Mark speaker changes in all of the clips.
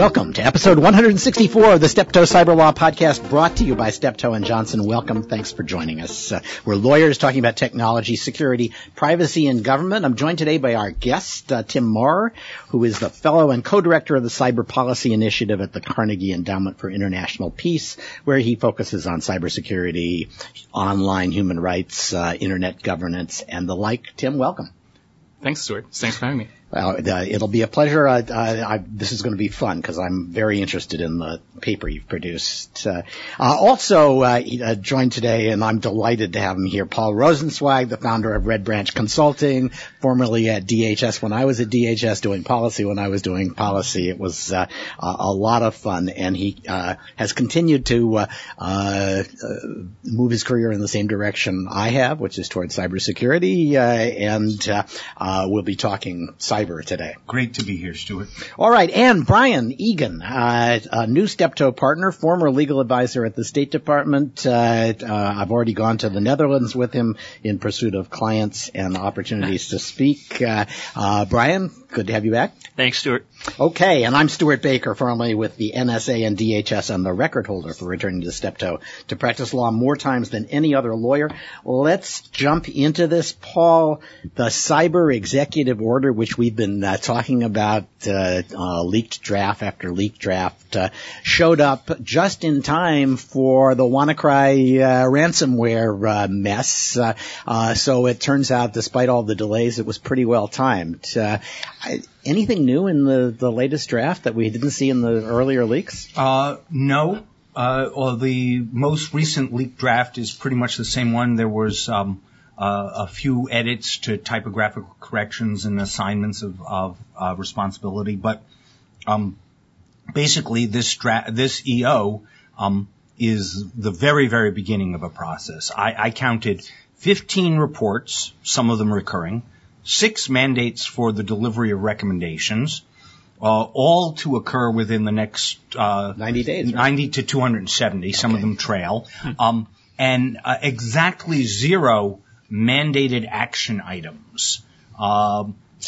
Speaker 1: Welcome to episode 164 of the Steptoe Cyber Law Podcast brought to you by Steptoe and Johnson. Welcome. Thanks for joining us. Uh, we're lawyers talking about technology, security, privacy, and government. I'm joined today by our guest, uh, Tim Maurer, who is the fellow and co-director of the Cyber Policy Initiative at the Carnegie Endowment for International Peace, where he focuses on cybersecurity, online human rights, uh, internet governance, and the like. Tim, welcome.
Speaker 2: Thanks, Stewart. Thanks for having me.
Speaker 1: Uh, it'll be a pleasure. Uh, I, this is going to be fun because I'm very interested in the paper you've produced. Uh, uh also uh, uh, joined today, and I'm delighted to have him here, Paul Rosenzweig, the founder of Red Branch Consulting, formerly at DHS when I was at DHS doing policy. When I was doing policy, it was a lot of fun, and he has continued to move his career in the same direction I have, which is towards cybersecurity, and we'll be talking cyber cyber today.
Speaker 3: Great to be here, Stewart.
Speaker 1: All right, and Brian Egan, uh, a new Steptoe partner, former legal advisor at the State Department. Uh, uh, I've already gone to the Netherlands with him in pursuit of clients and opportunities to speak. Uh, uh, Brian, good to have you back.
Speaker 2: Thanks, Stewart.
Speaker 1: Okay, and I'm Stewart Baker, formerly with the NSA and DHS. I'm the record holder for returning to Steptoe to practice law more times than any other lawyer. Let's jump into this, Paul. The cyber executive order, which we've been uh, talking about, uh, uh, leaked draft after leaked draft, uh, showed up just in time for the WannaCry uh, ransomware uh, mess. so it turns out, despite all the delays, it was pretty well timed. anything new in the, the latest draft that we didn't see in the earlier leaks?
Speaker 3: no. Uh, well, the most recent leaked draft is pretty much the same one. There was um, uh, a few edits to typographical corrections and assignments of, of uh, responsibility, but um, basically this dra- this EO um, is the very very beginning of a process. I, I counted 15 reports, some of them recurring, six mandates for the delivery of recommendations. Uh, all to occur within the next uh,
Speaker 1: 90 days,
Speaker 3: 90 to 270. Some of them trail, um, and uh, exactly zero mandated action items. Uh,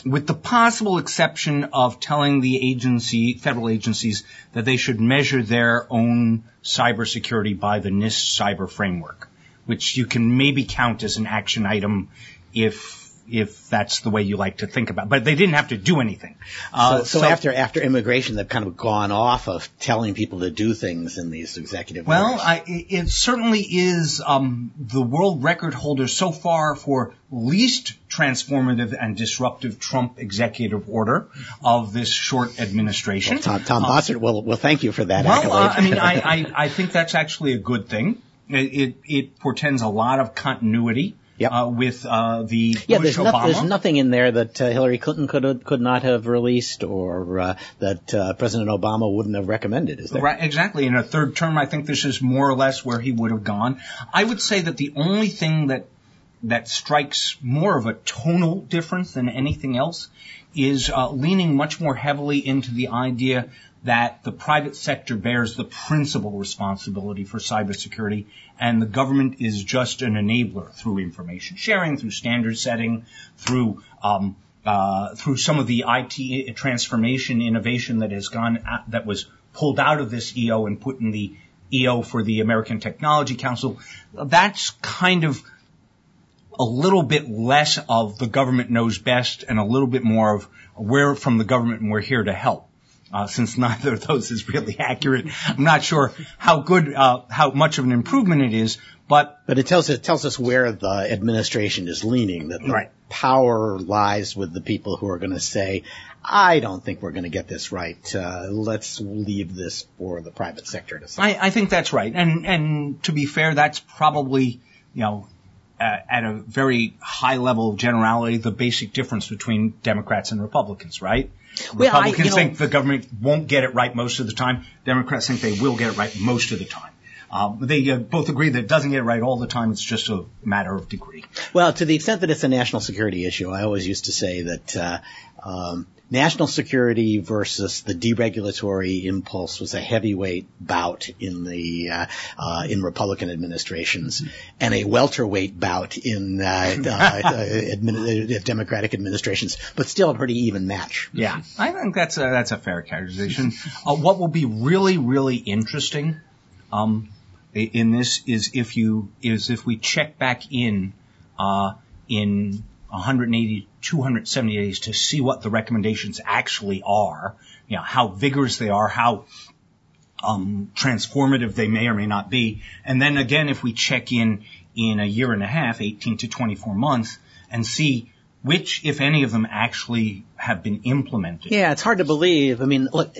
Speaker 3: with the possible exception of telling the agency, federal agencies, that they should measure their own cybersecurity by the NIST cyber framework, which you can maybe count as an action item if if that's the way you like to think about. It. But they didn't have to do anything.
Speaker 1: Uh, so, so, so, after after immigration, they've kind of gone off of telling people to do things in these executive. Orders.
Speaker 3: Well, I, it certainly is um, the world record holder so far for least transformative and disruptive Trump executive order of this short administration.
Speaker 1: Well, Tom, Tom uh, Bossert will will thank you for that.
Speaker 3: Well, uh, I mean, I, I I think that's actually a good thing. It, it, it portends a lot of continuity yep. uh, with uh, the
Speaker 1: yeah.
Speaker 3: Bush
Speaker 1: there's, no, there's nothing in there that uh, Hillary Clinton could could not have released, or uh, that uh, President Obama wouldn't have recommended. Is there?
Speaker 3: Right, exactly. In a third term, I think this is more or less where he would have gone. I would say that the only thing that that strikes more of a tonal difference than anything else is uh, leaning much more heavily into the idea that the private sector bears the principal responsibility for cybersecurity and the government is just an enabler through information sharing, through standard setting, through um, uh, through some of the IT transformation innovation that has gone at, that was pulled out of this EO and put in the EO for the American Technology Council. That's kind of a little bit less of the government knows best and a little bit more of we're from the government and we're here to help uh, since neither of those is really accurate. I'm not sure how good, uh, how much of an improvement it is, but
Speaker 1: but it tells it tells us where the administration is leaning. That right. power lies with the people who are going to say, "I don't think we're going to get this right. Uh, let's leave this for the private sector to say."
Speaker 3: I, I think that's right, and and to be fair, that's probably you know at a very high level of generality, the basic difference between Democrats and Republicans, right? Well, Republicans I, you know, think the government won't get it right most of the time. Democrats think they will get it right most of the time. Um, they uh, both agree that it doesn't get it right all the time. It's just a matter of degree.
Speaker 1: Well, to the extent that it's a national security issue, I always used to say that uh, um, national security versus the deregulatory impulse was a heavyweight bout in the uh, uh, in Republican administrations, and a welterweight bout in uh, uh, Democratic administrations, but still a pretty even match.
Speaker 3: Yeah, I think that's a, that's a fair characterization. Uh, what will be really really interesting um, in this is if you is if we check back in uh, in 180, 270 days to see what the recommendations actually are, you know, how vigorous they are, how um, transformative they may or may not be. And then again, if we check in in a year and a half, 18 to 24 months, and see which, if any of them, actually have been implemented.
Speaker 1: Yeah, it's hard to believe. I mean, look,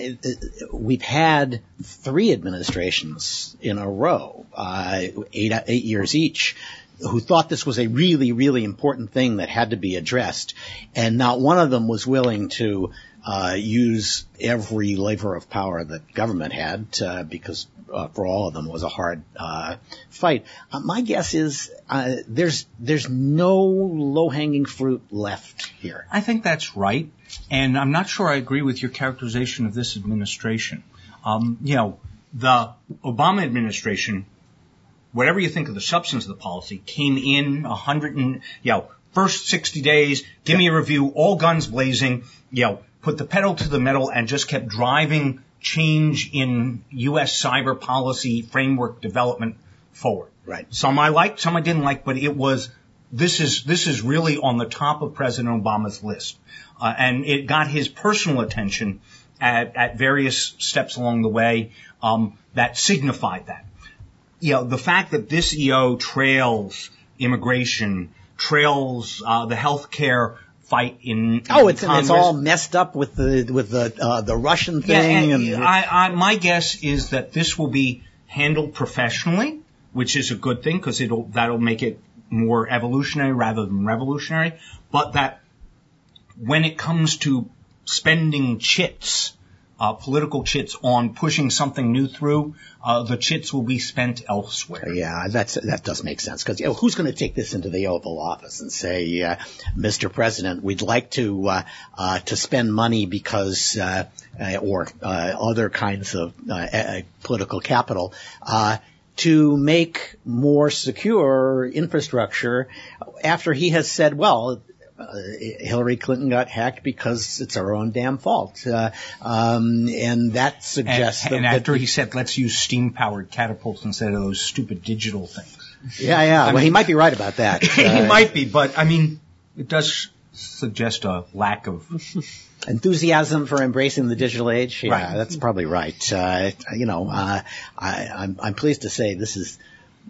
Speaker 1: we've had three administrations in a row, uh, eight eight years each, who thought this was a really, really important thing that had to be addressed, and not one of them was willing to uh, use every lever of power that government had, uh, because uh, for all of them was a hard uh, fight. Uh, my guess is uh, there's there's no low hanging fruit left here.
Speaker 3: I think that's right, and I'm not sure I agree with your characterization of this administration. Um, you know, the Obama administration, whatever you think of the substance of the policy, came in a hundred and you know first 60 days, give me a review, all guns blazing, you know, put the pedal to the metal and just kept driving change in U.S. cyber policy framework development forward.
Speaker 1: Right.
Speaker 3: Some I liked, some I didn't like, but it was this is this is really on the top of President Obama's list, uh, and it got his personal attention at, at various steps along the way um, that signified that. You know, the fact that this EO trails immigration, trails uh, the healthcare fight in.
Speaker 1: Oh, it's
Speaker 3: in
Speaker 1: it's all messed up with the with the uh, the Russian thing.
Speaker 3: Yeah,
Speaker 1: and,
Speaker 3: and I, I, my guess is that this will be handled professionally, which is a good thing because it'll that'll make it more evolutionary rather than revolutionary. But that when it comes to spending chits uh, political chits on pushing something new through, uh, the chits will be spent elsewhere.
Speaker 1: Yeah, that's that does make sense because you know, who's going to take this into the Oval Office and say, uh, "Mr. President, we'd like to uh, uh, to spend money because uh, uh, or uh, other kinds of uh, uh, political capital." Uh, to make more secure infrastructure after he has said, well, uh, Hillary Clinton got hacked because it's our own damn fault. Uh, um, and that suggests
Speaker 3: and,
Speaker 1: that.
Speaker 3: And after he said, let's use steam powered catapults instead of those stupid digital things.
Speaker 1: Yeah, yeah. I well, mean, he might be right about that.
Speaker 3: he uh, might be, but I mean, it does suggest a lack of
Speaker 1: enthusiasm for embracing the digital age. Yeah,
Speaker 3: right.
Speaker 1: that's probably right. Uh, you know, uh, I, I'm, I'm pleased to say this is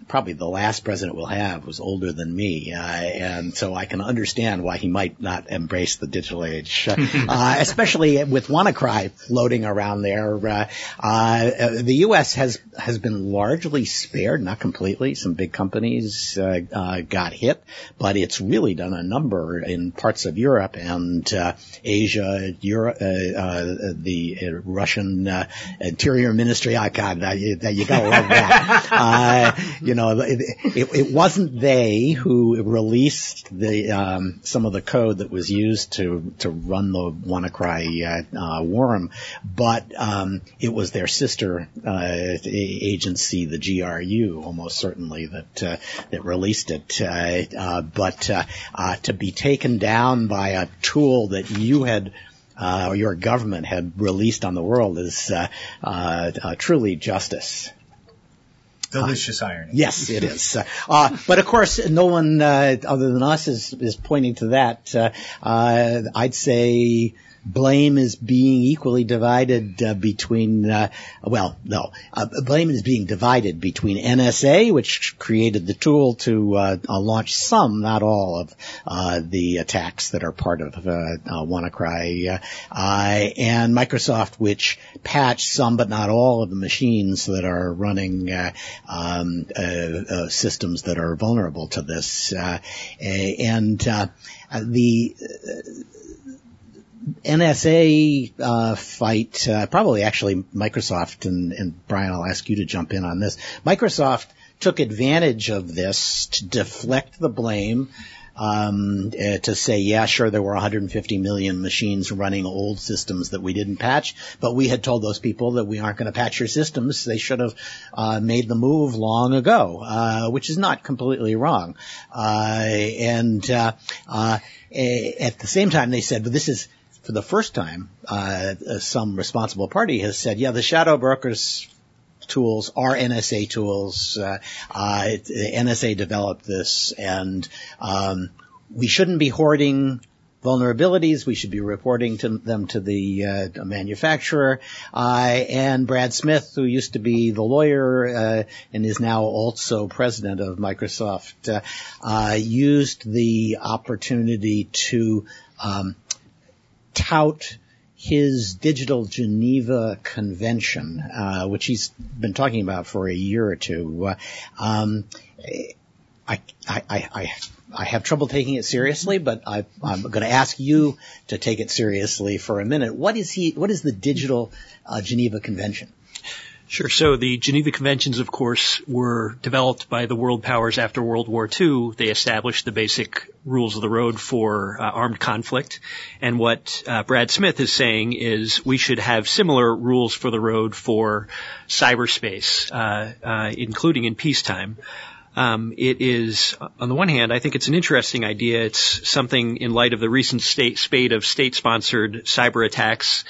Speaker 1: probably the last president we'll have was older than me, uh, and so I can understand why he might not embrace the digital age, uh, especially with WannaCry floating around there. Uh, uh, the U.S. has has been largely spared, not completely. Some big companies uh, uh, got hit, but it's really done a number in parts of Europe and Asia, Europe, the Russian Interior Ministry. I Oh God, you, that you gotta love that you know, it, it, it, wasn't they who released the um, some of the code that was used to to run the WannaCry uh, uh, worm, but um, it was their sister uh, agency, the GRU, almost certainly that uh, that released it. Uh, uh, but to be taken down by a tool that you had. Uh, or your government had released on the world is uh, uh, truly justice.
Speaker 3: Delicious irony.
Speaker 1: Yes, it is. Uh, but of course, no one uh, other than us is is pointing to that. Uh, I'd say blame is being equally divided uh, between, uh, well, no, uh, blame is being divided between NSA, which created the tool to uh, uh, launch some, not all, of uh, the attacks that are part of WannaCry, and Microsoft, which patched some but not all of the machines that are running um, systems that are vulnerable to this, and the NSA uh, fight, uh, probably actually Microsoft, and, and Brian, I'll ask you to jump in on this. Microsoft took advantage of this to deflect the blame um, uh, to say, yeah, sure, there were 150 million machines running old systems that we didn't patch, but we had told those people that we aren't going to patch your systems. They should have uh, made the move long ago, uh, which is not completely wrong. Uh, and uh, uh, at the same time, they said, well, this is for the first time, uh, some responsible party has said, yeah, the shadow brokers tools are NSA tools. Uh, uh, NSA developed this, and um, we shouldn't be hoarding vulnerabilities. We should be reporting to them to the uh, manufacturer. Uh, and Brad Smith, who used to be the lawyer uh, and is now also president of Microsoft, uh, uh, used the opportunity to um, tout his digital Geneva Convention, uh, which he's been talking about for a year or two. Uh, um, I, I, I, I have trouble taking it seriously, but I, am going to ask you to take it seriously for a minute. What is he? What is the digital uh, Geneva Convention?
Speaker 4: Sure. So the Geneva Conventions, of course, were developed by the world powers after World War II. They established the basic rules of the road for uh, armed conflict. And what uh, Brad Smith is saying is we should have similar rules for the road for cyberspace, uh, uh including in peacetime. Um, it is, on the one hand, I think it's an interesting idea. It's something in light of the recent state, spate of state-sponsored cyber attacks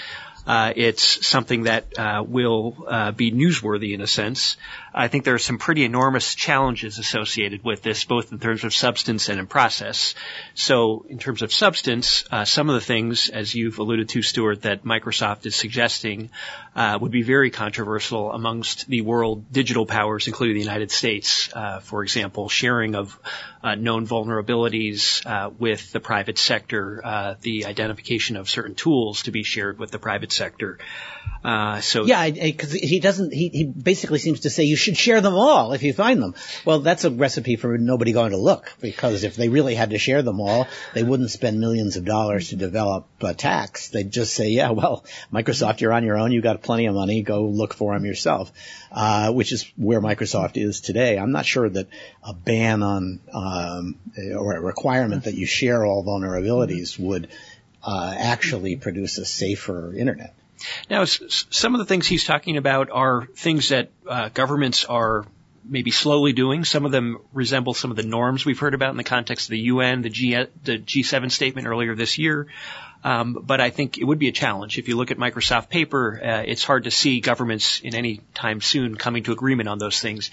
Speaker 4: it's something that uh, will uh, be newsworthy in a sense. I think there are some pretty enormous challenges associated with this, both in terms of substance and in process. So, in terms of substance, uh, some of the things, as you've alluded to, Stewart, that Microsoft is suggesting uh, would be very controversial amongst the world digital powers, including the United States. Uh, for example, sharing of known vulnerabilities with the private sector, the identification of certain tools to be shared with the private sector.
Speaker 1: Uh, so yeah, because he doesn't. He, he basically seems to say you should share them all if you find them. Well, that's a recipe for nobody going to look because if they really had to share them all, they wouldn't spend millions of dollars to develop a tax. They'd just say, yeah, well, Microsoft, you're on your own. You got plenty of money. Go look for them yourself. Uh, which is where Microsoft is today. I'm not sure that a ban on um, or a requirement that you share all vulnerabilities would uh, actually produce a safer internet.
Speaker 4: Now, some of the things he's talking about are things that uh, governments are maybe slowly doing. Some of them resemble some of the norms we've heard about in the context of the UN, the, G, the G7 statement earlier this year. Um, but I think it would be a challenge. If you look at Microsoft paper, uh, it's hard to see governments in any time soon coming to agreement on those things.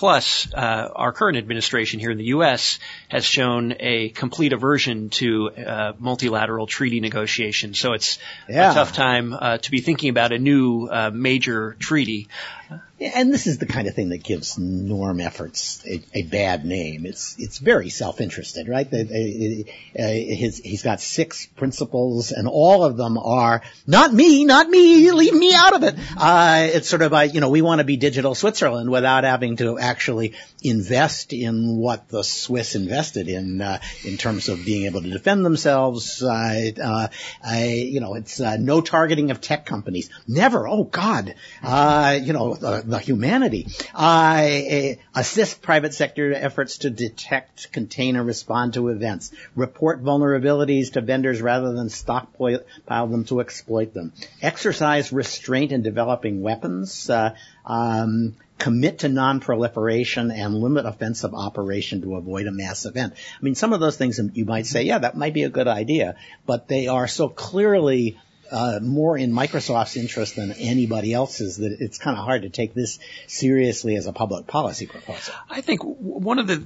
Speaker 4: Plus, uh, our current administration here in the U.S. has shown a complete aversion to uh, multilateral treaty negotiations. So it's yeah. a tough time uh, to be thinking about a new uh, major treaty.
Speaker 1: And this is the kind of thing that gives norm efforts a, a bad name. It's it's very self-interested, right? Uh, his, he's got six principles, and all of them are not me, not me, leave me out of it. Uh, it's sort of like you know we want to be digital Switzerland without having to actually invest in what the Swiss invested in uh, in terms of being able to defend themselves. Uh, uh, I, you know, it's uh, no targeting of tech companies. Never. Oh God. you know the, the humanity. Uh, assist private sector efforts to detect, contain, and respond to events. Report vulnerabilities to vendors rather than stockpile them to exploit them. Exercise restraint in developing weapons. Uh, um, commit to non-proliferation and limit offensive operation to avoid a mass event. I mean, some of those things you might say, yeah, that might be a good idea, but they are so clearly uh, more in Microsoft's interest than anybody else's that it's kind of hard to take this seriously as a public policy proposal.
Speaker 4: I think one of the,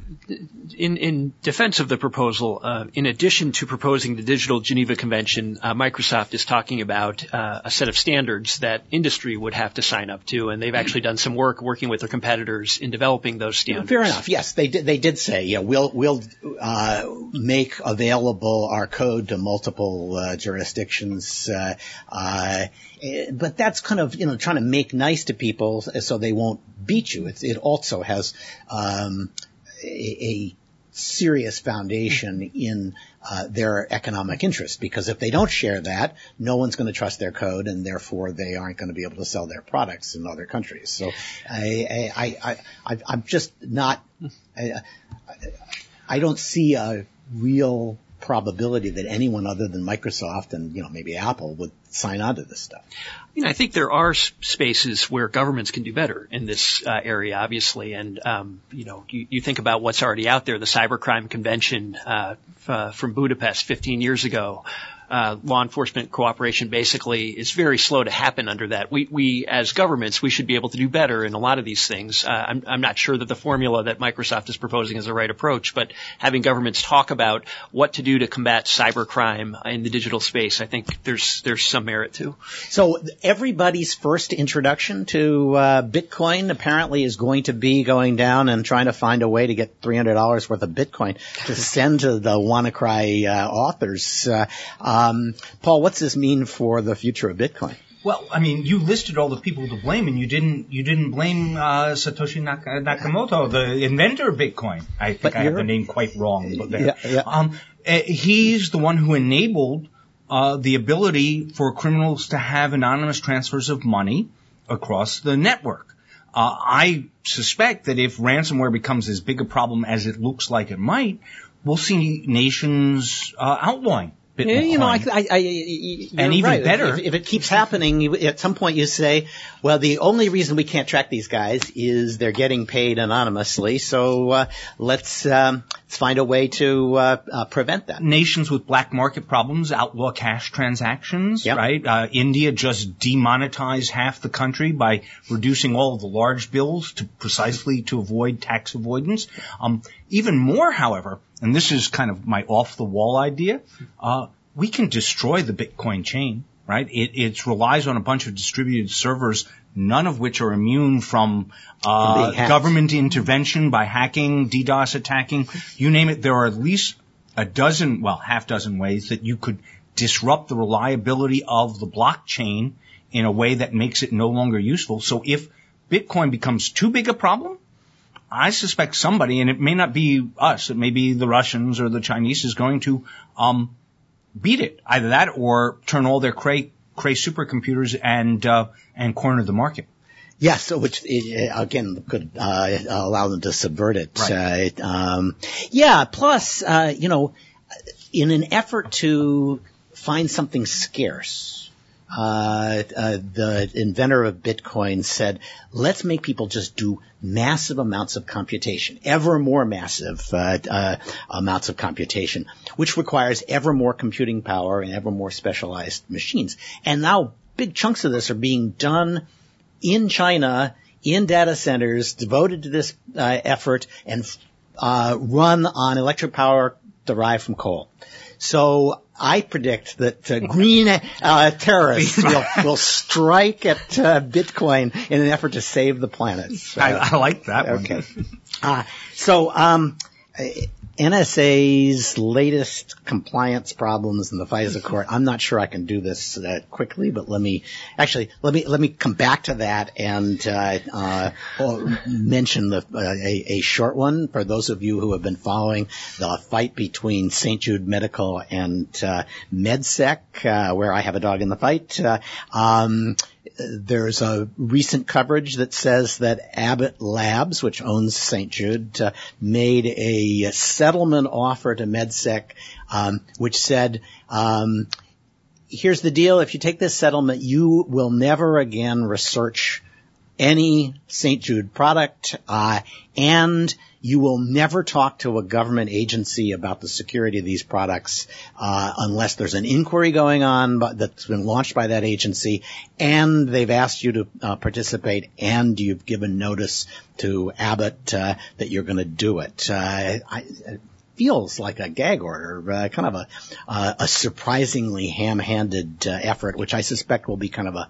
Speaker 4: in, in defense of the proposal, uh, in addition to proposing the Digital Geneva Convention, uh, Microsoft is talking about uh, a set of standards that industry would have to sign up to, and they've actually done some work working with their competitors in developing those standards.
Speaker 1: Fair enough. Yes, they did. They did say, yeah, we'll we'll uh, make available our code to multiple uh, jurisdictions. Uh, but that's kind of, you know, trying to make nice to people so they won't beat you. It's, it also has, um, a, a serious foundation in uh, their economic interest because if they don't share that, no one's going to trust their code and therefore they aren't going to be able to sell their products in other countries. So I, I, I, I, am just not, I, I don't see a real probability that anyone other than Microsoft and you know maybe Apple would sign on to this stuff.
Speaker 4: You know, I think there are spaces where governments can do better in this uh, area, obviously, and um, you know, you, you, think about what's already out there. The Cybercrime Convention uh, f- uh, from Budapest 15 years ago, uh, law enforcement cooperation basically is very slow to happen under that. We, we as governments, we should be able to do better in a lot of these things. Uh, I'm, I'm not sure that the formula that Microsoft is proposing is the right approach, but having governments talk about what to do to combat cybercrime in the digital space, I think there's there's some merit to.
Speaker 1: So everybody's first introduction to uh, Bitcoin apparently is going to be going down and trying to find a way to get $300 worth of Bitcoin to send to the WannaCry uh, authors. Um, Paul, what's this mean for the future of Bitcoin?
Speaker 3: Well, I mean, you listed all the people to blame, and you didn't you didn't blame uh, Satoshi Nakamoto, the inventor of Bitcoin. I think but I have the name quite wrong, but there. Yeah, yeah. Um, eh, he's the one who enabled uh, the ability for criminals to have anonymous transfers of money across the network. Uh, I suspect that if ransomware becomes as big a problem as it looks like it might, we'll see nations uh, outlawing
Speaker 1: yeah, you know, I, I, I and even right. better, if, if, it keeps happening, at some point you say, well, the only reason we can't track these guys is they're getting paid anonymously. So uh, let's um, let's find a way to uh, uh, prevent that.
Speaker 3: Nations with black market problems outlaw cash transactions, yep. right? Uh, India just demonetized half the country by reducing all of the large bills to precisely to avoid tax avoidance. Um, even more, however, and this is kind of my off the wall idea, uh, we can destroy the Bitcoin chain, right? It, it relies on a bunch of distributed servers, none of which are immune from uh, government intervention by hacking, DDoS attacking, you name it. There are at least a dozen, well, half dozen ways that you could disrupt the reliability of the blockchain in a way that makes it no longer useful. So if Bitcoin becomes too big a problem, I suspect somebody, and it may not be us, it may be the Russians or the Chinese, is going to um, beat it. Either that or turn all their Cray, Cray supercomputers and uh, and corner the market.
Speaker 1: Yes, which again could uh, allow them to subvert it.
Speaker 3: Right.
Speaker 1: Uh, um, yeah. Plus, uh, you know, in an effort to find something scarce, uh, uh, the inventor of Bitcoin said, let's make people just do massive amounts of computation, ever more massive uh, uh, amounts of computation, which requires ever more computing power and ever more specialized machines. And now big chunks of this are being done in China in data centers devoted to this uh, effort and uh, run on electric power derived from coal. So I predict that uh, green uh, terrorists will, will, strike at uh, Bitcoin in an effort to save the planet.
Speaker 3: So, I, I, like that one.
Speaker 1: okay. Uh, so um, NSA's latest compliance problems in the FISA court. I'm not sure I can do this uh, quickly, but let me actually let me let me come back to that and uh, uh, mention the uh, a, a, short one for those of you who have been following the fight between St. Jude Medical and uh, MedSec, uh, where I have a dog in the fight. Um, there's a recent coverage that says that Abbott Labs, which owns St. Jude, uh, made a settlement offer to MedSec, um, which said, um, here's the deal. If you take this settlement, you will never again research any St. Jude product, uh, and you will never talk to a government agency about the security of these products uh, unless there's an inquiry going on that's been launched by that agency, and they've asked you to uh, participate, and you've given notice to Abbott uh, that you're going to do it. Uh, I, it feels like a gag order, uh, kind of a a surprisingly ham-handed effort, which I suspect will be kind of a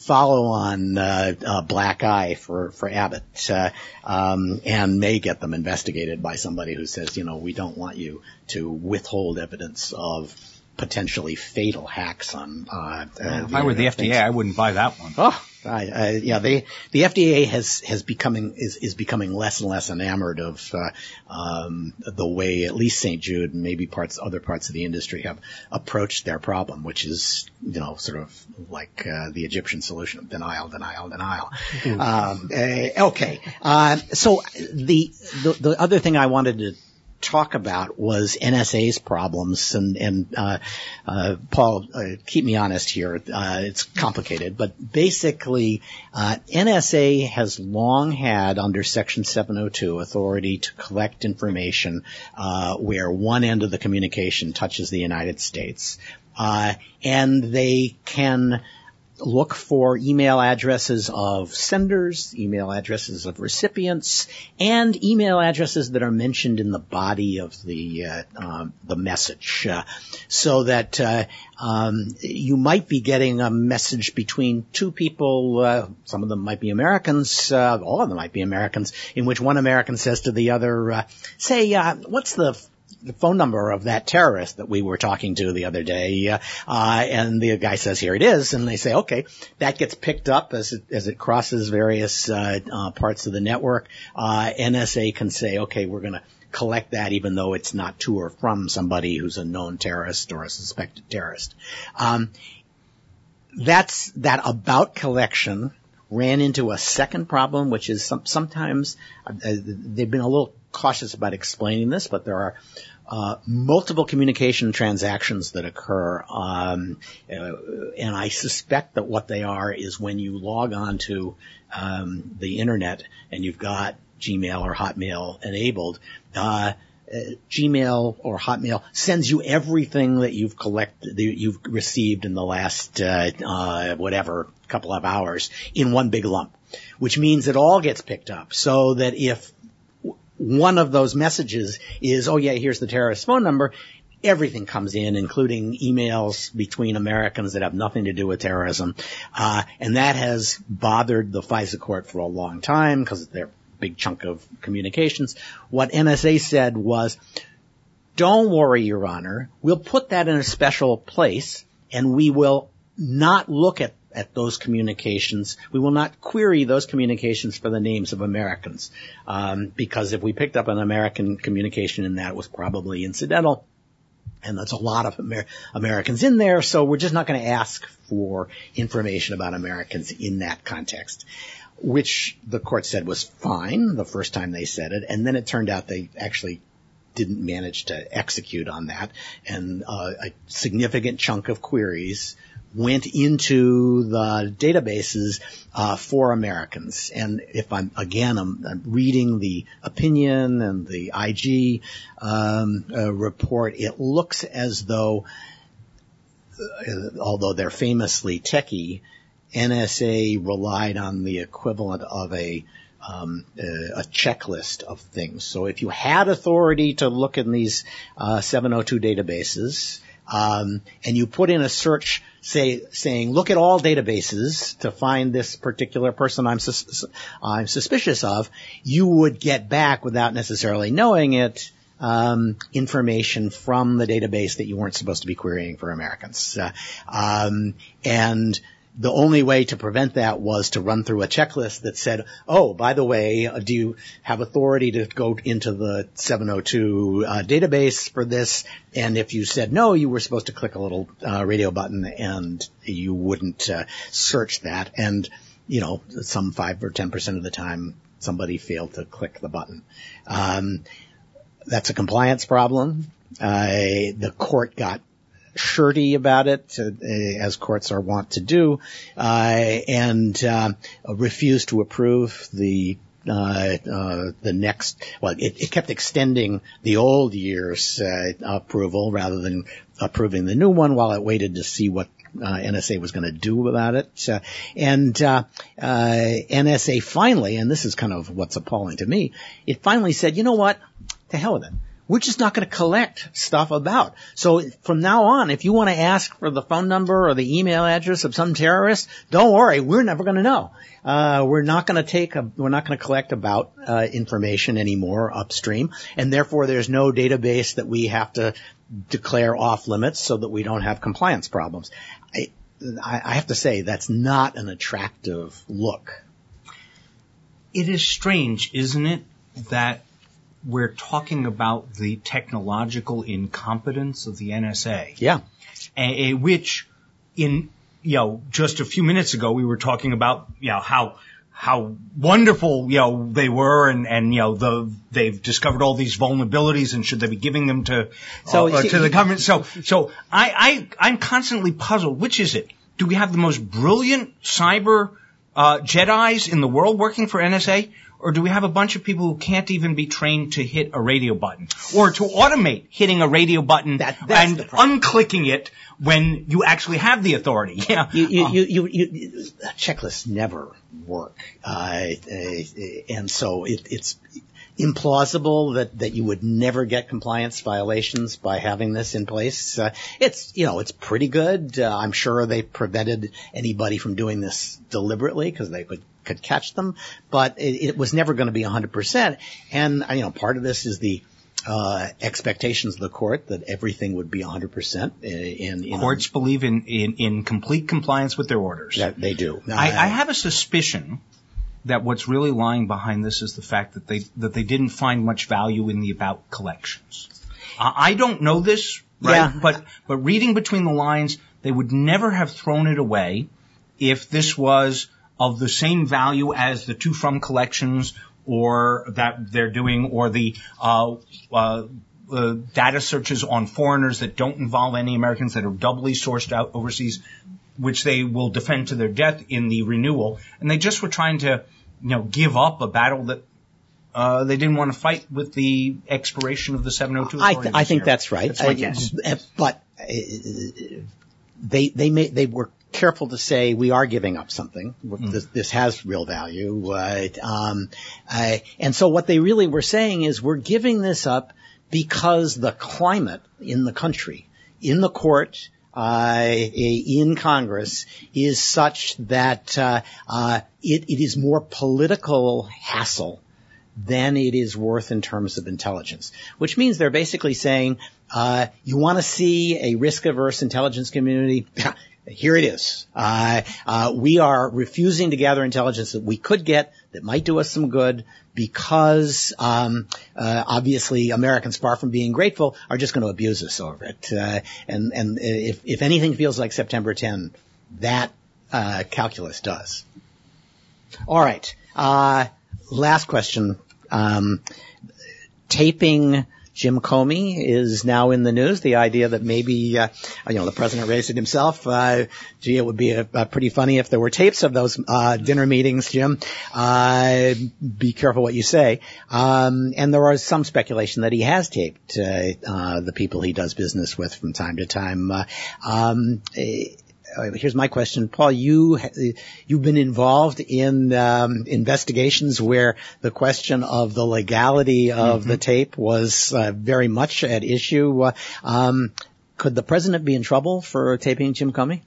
Speaker 1: follow on uh, uh, black eye for for Abbott, uh, um, and may get them investigated by somebody who says, you know, we don't want you to withhold evidence of potentially fatal hacks on. Uh,
Speaker 3: uh, if I were the FDA, things. I wouldn't buy that one.
Speaker 1: Oh, I, I, yeah, they, the FDA has has becoming is is becoming less and less enamored of uh, um, the way at least St. Jude and maybe parts other parts of the industry have approached their problem, which is you know sort of like uh, the Egyptian solution of denial, denial, denial. um, uh, okay, uh, so the, the the other thing I wanted to talk about was NSA's problems, and and uh, uh, Paul, uh, keep me honest here. Uh, it's complicated, but basically, uh, NSA has long had under Section 702 authority to collect information uh, where one end of the communication touches the United States, and they can look for email addresses of senders, email addresses of recipients, and email addresses that are mentioned in the body of the uh, uh, the message, uh, so that uh, um, you might be getting a message between two people. Uh, some of them might be Americans, uh, all of them might be Americans, in which one American says to the other, "Say, what's the the phone number of that terrorist that we were talking to the other day, uh, uh, and the guy says, "Here it is," and they say, "Okay." That gets picked up as it as it crosses various uh, uh parts of the network. Uh, NSA can say, "Okay, we're going to." collect that even though it's not to or from somebody who's a known terrorist or a suspected terrorist. Um, that's that about collection ran into a second problem, which is some, sometimes uh, they've been a little cautious about explaining this, but there are uh, multiple communication transactions that occur, um, uh, and I suspect that what they are is when you log on to um, the internet and you've got Gmail or Hotmail enabled. Uh, uh, Gmail or Hotmail sends you everything that you've collected, that you've received in the last uh, uh, whatever couple of hours in one big lump, which means it all gets picked up. So that if one of those messages is, oh yeah, here's the terrorist phone number, everything comes in, including emails between Americans that have nothing to do with terrorism. Uh, and that has bothered the FISA court for a long time because they're big chunk of communications. What NSA said was, don't worry, Your Honor. We'll put that in a special place and we will not look at at those communications. We will not query those communications for the names of Americans, um, because if we picked up an American communication in that, it was probably incidental. And there's a lot of Amer- Americans in there, so we're just not going to ask for information about Americans in that context. Which the court said was fine the first time they said it, and then it turned out they actually didn't manage to execute on that, and uh, a significant chunk of queries went into the databases uh, for Americans. And if I'm again, I'm, I'm reading the opinion and the IG um, uh, report, it looks as though, uh, although they're famously techie, NSA relied on the equivalent of a um, a checklist of things. So if you had authority to look in these uh, 702 databases, um, and you put in a search say, saying, look at all databases to find this particular person I'm, sus- I'm suspicious of, you would get back without necessarily knowing it, um, information from the database that you weren't supposed to be querying for Americans. Uh, um, and the only way to prevent that was to run through a checklist that said, oh, by the way, uh, do you have authority to go into the 702 uh, database for this? And if you said no, you were supposed to click a little uh, radio button and you wouldn't uh, search that. And, you know, some 5 or 10% of the time, somebody failed to click the button. Um, that's a compliance problem. Uh, the court got shirty about it, uh, as courts are wont to do, uh, and uh, refused to approve the uh, uh, the next, well, it, it, kept extending the old year's uh, approval rather than approving the new one while it waited to see what NSA was going to do about it. and NSA finally, and this is kind of what's appalling to me, it finally said, you know what? To hell with it we're just not going to collect stuff about. So from now on, if you want to ask for the phone number or the email address of some terrorist, don't worry, we're never going to know. Uh, we're not going to take a, we're not going to collect about uh, information anymore upstream, and therefore there's no database that we have to declare off limits so that we don't have compliance problems. I, I have to say that's not an attractive look.
Speaker 3: It is strange, isn't it, that we're talking about the technological incompetence of the NSA.
Speaker 1: Yeah.
Speaker 3: A, a, which in, you know, just a few minutes ago we were talking about, you know, how how wonderful, you know, they were and, and, you know, the, they've discovered all these vulnerabilities and should they be giving them to,
Speaker 1: So,
Speaker 3: uh,
Speaker 1: see-
Speaker 3: to the government. So, so I, I, I'm constantly puzzled. Which is it? Do we have the most brilliant cyber, uh, Jedi's in the world working for NSA? Or do we have a bunch of people who can't even be trained to hit a radio button? Or to automate hitting a radio button
Speaker 1: That-
Speaker 3: and unclicking it when you actually have the authority? Yeah.
Speaker 1: you, you, you, you, you, checklists never work, uh, uh, and so it, it's implausible that, that you would never get compliance violations by having this in place. Uh, it's you know it's pretty good. Uh, I'm sure they prevented anybody from doing this deliberately because they could could catch them, but it, it was never going to be 100%. And uh, you know part of this is the uh, expectations of the court that everything would be 100% in, in
Speaker 3: Courts believe in, in, in complete compliance with their orders.
Speaker 1: that they do.
Speaker 3: I, I have a suspicion that what's really lying behind this is the fact that they that they didn't find much value in the about collections. Uh, I don't know this, right?
Speaker 1: Yeah.
Speaker 3: But but reading between the lines, they would never have thrown it away if this was of the same value as the two from collections or that they're doing or the uh, uh, uh, data searches on foreigners that don't involve any Americans that are doubly sourced out overseas, which they will defend to their death in the renewal. And they just were trying to, you know, give up a battle that uh, they didn't want to fight with the expiration of the 702.
Speaker 1: I, th- I think
Speaker 3: year.
Speaker 1: that's right.
Speaker 3: That's
Speaker 1: Uh, But uh, they they made they were careful to say we are giving up something. This, this has real value. Uh, um, uh, and so what they really were saying is we're giving this up because the climate in the country, in the court, uh, in Congress is such that uh, uh, it, it is more political hassle than it is worth in terms of intelligence. Which means they're basically saying, uh, you want to see a risk-averse intelligence community? Here it is. Uh, uh, we are refusing to gather intelligence that we could get that might do us some good because um, uh, obviously Americans, far from being grateful, are just going to abuse us over it. Uh, and and if if anything feels like September 10, that uh, calculus does. All right. Uh, last question. Um, taping Jim Comey is now in the news. The idea that maybe, uh, you know, the president raised it himself. Uh, gee, it would be a, a pretty funny if there were tapes of those uh, dinner meetings, Jim. Uh, be careful what you say. Um, and there was some speculation that he has taped uh, uh, the people he does business with from time to time. Uh, um, here's my question, Paul. You you've been involved in um, investigations where the question of the legality of the tape was uh, very much at issue. Uh, um, could the president be in trouble for taping Jim Comey?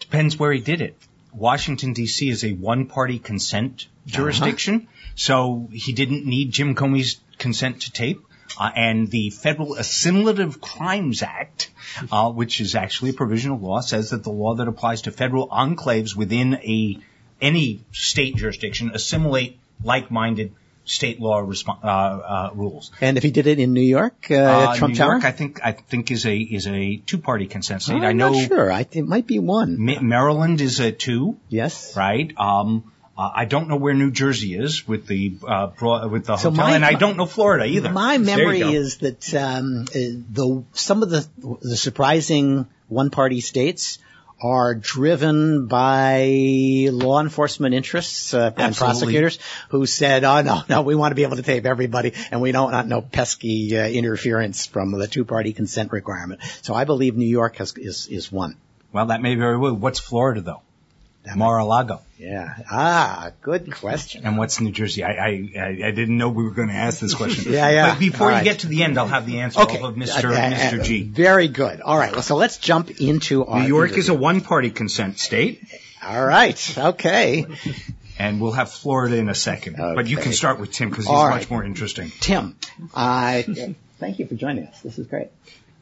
Speaker 3: Depends where he did it. Washington D.C. is a one-party consent jurisdiction, so he didn't need Jim Comey's consent to tape. Uh, and the Federal Assimilative Crimes Act, uh, which is actually a provisional law, says that the law that applies to federal enclaves within a any state jurisdiction assimilate like-minded state law respo- uh, uh, rules.
Speaker 1: And if he did it in New York, uh,
Speaker 3: Uh,
Speaker 1: Trump
Speaker 3: New
Speaker 1: Tower?
Speaker 3: York, I think, I think is a is a two-party consent state.
Speaker 1: I'm
Speaker 3: I know
Speaker 1: not sure. I, it might be one.
Speaker 3: Ma- Maryland is a two
Speaker 1: Yes.
Speaker 3: right? Um, uh, I don't know where New Jersey is with the uh, bro- with the
Speaker 1: So
Speaker 3: hotel,
Speaker 1: my-
Speaker 3: and I don't know Florida either.
Speaker 1: My memory is that um, uh, the some of the the surprising one-party states are driven by law enforcement interests uh, and prosecutors who said, "Oh no, no, we want to be able to tape everybody, and we don't want no pesky uh, interference from the two-party consent requirement." So I believe New York has, is is one.
Speaker 3: well, that may very well. What's Florida though? Mar-a-Lago.
Speaker 1: Yeah. Ah, good question.
Speaker 3: And what's New Jersey? I I, I I didn't know we were going to ask this question.
Speaker 1: Yeah, yeah.
Speaker 3: But before
Speaker 1: All
Speaker 3: you
Speaker 1: right.
Speaker 3: get to the end, I'll have the answer
Speaker 1: Okay.
Speaker 3: of Mr.
Speaker 1: Uh, uh,
Speaker 3: Mr. G.
Speaker 1: Very good. All right. Well, so let's jump into our
Speaker 3: New York is a one-party consent state,
Speaker 1: All right. Okay.
Speaker 3: and we'll have Florida in a second. But you can start with Tim because he's
Speaker 1: All
Speaker 3: much more interesting.
Speaker 1: Tim, uh, thank you for joining us. This is great.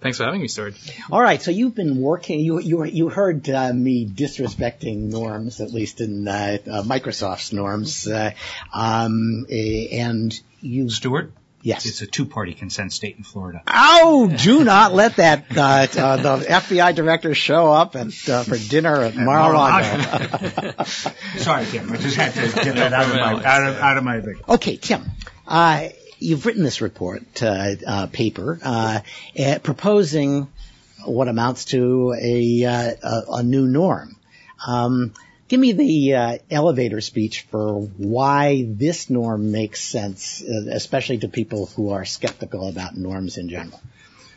Speaker 2: Thanks for having me, Stewart.
Speaker 1: All right, so you've been working. You you you heard uh, me disrespecting norms, at least in uh, uh, Microsoft's norms, uh, um, and you
Speaker 3: Stewart,
Speaker 1: Yes.
Speaker 3: It's a two-party consent state in Florida.
Speaker 1: Oh, do not let that uh, uh, the FBI director show up and uh, for dinner at Mar-a-Lago.
Speaker 3: Sorry, Tim. I just had to get that out of my out of, out of my thing.
Speaker 1: okay, Tim. You've written this report uh, uh, paper uh, uh, proposing what amounts to a a, a new norm. Um, give me the uh, elevator speech for why this norm makes sense, especially to people who are skeptical about norms in general.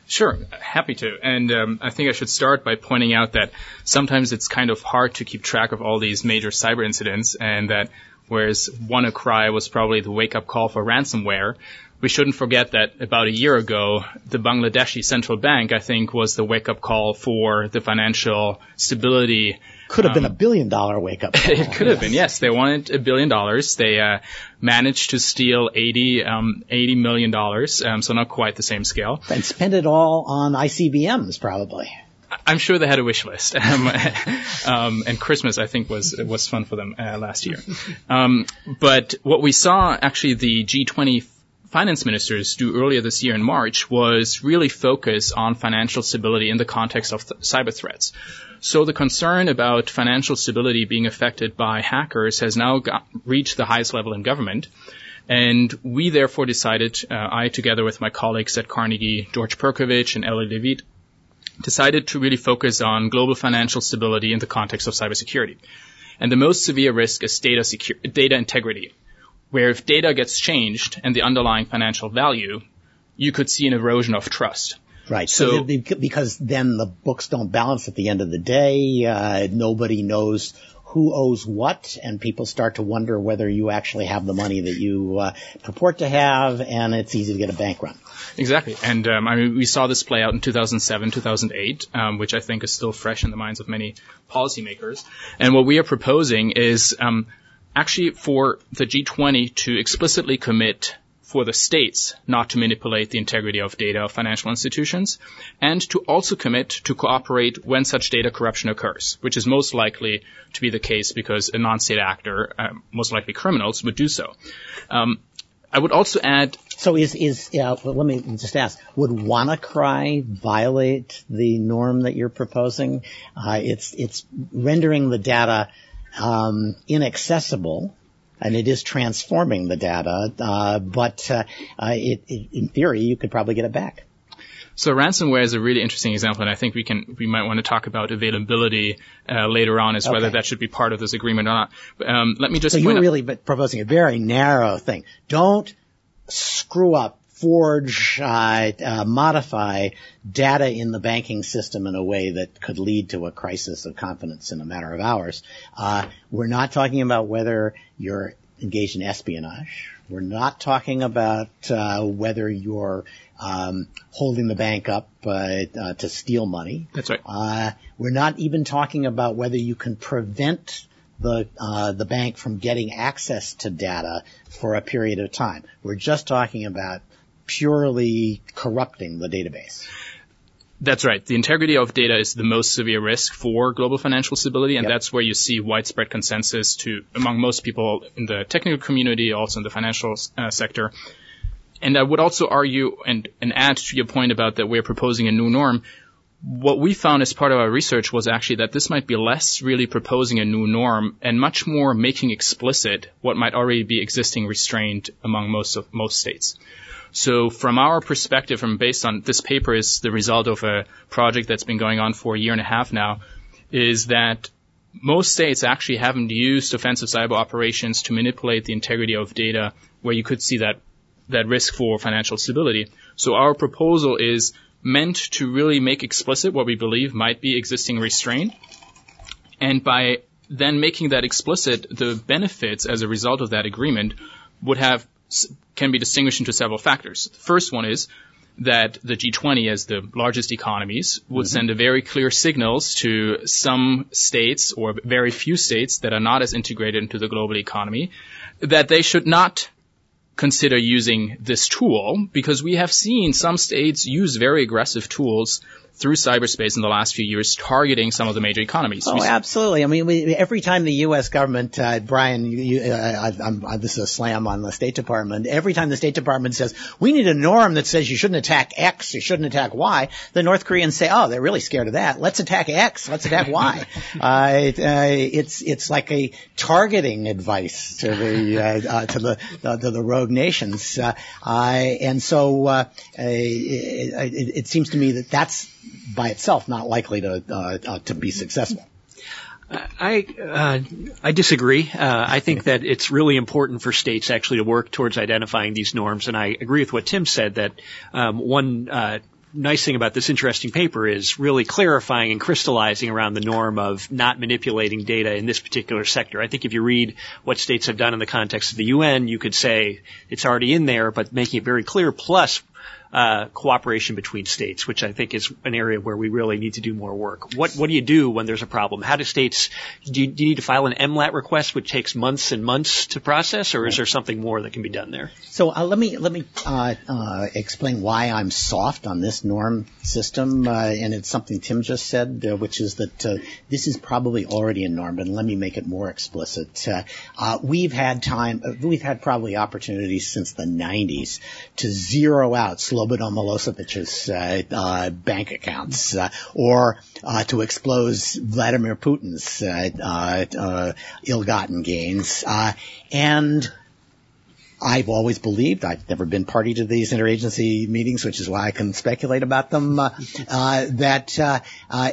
Speaker 2: Sure, happy to. And um, I think I should start by pointing out that sometimes it's kind of hard to keep track of all these major cyber incidents, and that whereas WannaCry was probably the wake-up call for ransomware, we shouldn't forget that about a year ago, the Bangladeshi central bank, I think, was the wake-up call for the financial stability
Speaker 1: Could have been a billion dollar wake up. call.
Speaker 2: it could have been, yes. They wanted a billion dollars. They uh, managed to steal 80, um, 80 million dollars, um, so not quite the same scale.
Speaker 1: and spend it all on ICBMs, probably.
Speaker 2: I'm sure they had a wish list. Um, um, and Christmas, I think, was was fun for them uh, last year. Um, but what we saw, actually, the G20 finance ministers do earlier this year in March was really focus on financial stability in the context of th- cyber threats. So the concern about financial stability being affected by hackers has now got, reached the highest level in government. And we therefore decided, uh, I together with my colleagues at Carnegie, George Perkovich and Ellie Levite, decided to really focus on global financial stability in the context of cybersecurity. And the most severe risk is data secure, data integrity, where if data gets changed and the underlying financial value, you could see an erosion of trust.
Speaker 1: Right. So,
Speaker 2: So-
Speaker 1: because then the books don't balance at the end of the day. Uh, nobody knows who owes what, and people start to wonder whether you actually have the money that you uh, purport to have, and it's easy to get a bank run.
Speaker 2: Exactly. And um, I mean, we saw this play out in 2007, 2008, um, which I think is still fresh in the minds of many policymakers. And what we are proposing is um, actually for the G20 to explicitly commit for the states not to manipulate the integrity of data of financial institutions, and to also commit to cooperate when such data corruption occurs, which is most likely to be the case because a non-state actor, uh, most likely criminals, would do so. Um, I would also add
Speaker 1: So is is uh, let me just ask: Would WannaCry violate the norm that you're proposing? Uh, it's it's rendering the data um, inaccessible, and it is transforming the data. Uh, but uh, uh, it, it, in theory, you could probably get it back.
Speaker 2: So ransomware is a really interesting example, and I think we can we might want to talk about availability uh, later on as whether that should be part of this agreement or not. Um, let me just
Speaker 1: So you're really but proposing a very narrow thing. Don't screw up, forge, uh, uh, modify data in the banking system in a way that could lead to a crisis of confidence in a matter of hours. Uh, we're not talking about whether you're engaged in espionage. We're not talking about uh, whether you're um, holding the bank up uh, uh, to steal money.
Speaker 2: that's right.
Speaker 1: Uh, we're not even talking about whether you can prevent the uh, the bank from getting access to data for a period of time. We're just talking about purely corrupting the database.
Speaker 2: That's right. The integrity of data is the most severe risk for global financial stability, and
Speaker 1: Yep.
Speaker 2: that's where you see widespread consensus to among most people in the technical community, also in the financial uh, sector. And I would also argue and, and add to your point about that we're proposing a new norm. What we found as part of our research was actually that this might be less really proposing a new norm and much more making explicit what might already be existing restraint among most of most states. So from our perspective, and based on this paper is the result of a project that's been going on for a year and a half now, is that most states actually haven't used offensive cyber operations to manipulate the integrity of data where you could see that that risk for financial stability. So our proposal is meant to really make explicit what we believe might be existing restraint. And by then making that explicit, the benefits as a result of that agreement would have, can be distinguished into several factors. The first one is that the G20 as the largest economies would mm-hmm. send a very clear signals to some states or very few states that are not as integrated into the global economy that they should not consider using this tool because we have seen some states use very aggressive tools through cyberspace in the last few years, targeting some of the major economies.
Speaker 1: Oh, absolutely. I mean, we, every time the U.S. government, uh, Brian, you, uh, I, I, this is a slam on the State Department. Every time the State Department says we need a norm that says you shouldn't attack X, you shouldn't attack Y, the North Koreans say, oh, they're really scared of that. Let's attack X. Let's attack Y. uh, it, uh, it's it's like a targeting advice to the uh, uh, to the to the nations, and so it, it, it seems to me that that's by itself not likely to uh, uh, to be successful.
Speaker 4: I uh, I disagree. Uh, I think that it's really important for states actually to work towards identifying these norms, and I agree with what Tim said that um, one. Uh, nice thing about this interesting paper is really clarifying and crystallizing around the norm of not manipulating data in this particular sector. I think if you read what states have done in the context of the UN, you could say it's already in there, but making it very clear. Plus, uh, cooperation between states, which I think is an area where we really need to do more work. What what do you do when there's a problem? How do states do you, do you need to file an MLAT request, which takes months and months to process, or is there something more that can be done there?
Speaker 1: So uh, let me let me uh, uh explain why I'm soft on this norm system, uh, and it's something Tim just said, uh, which is that this is probably already a norm, but let me make it more explicit. we've had time, we've had probably opportunities since the 90s to zero out Slobodan Milosevic's uh, uh, bank accounts, uh, or uh, to expose Vladimir Putin's uh, ill-gotten gains, and I've always believed, I've never been party to these interagency meetings, which is why I can speculate about them, uh, uh, that uh,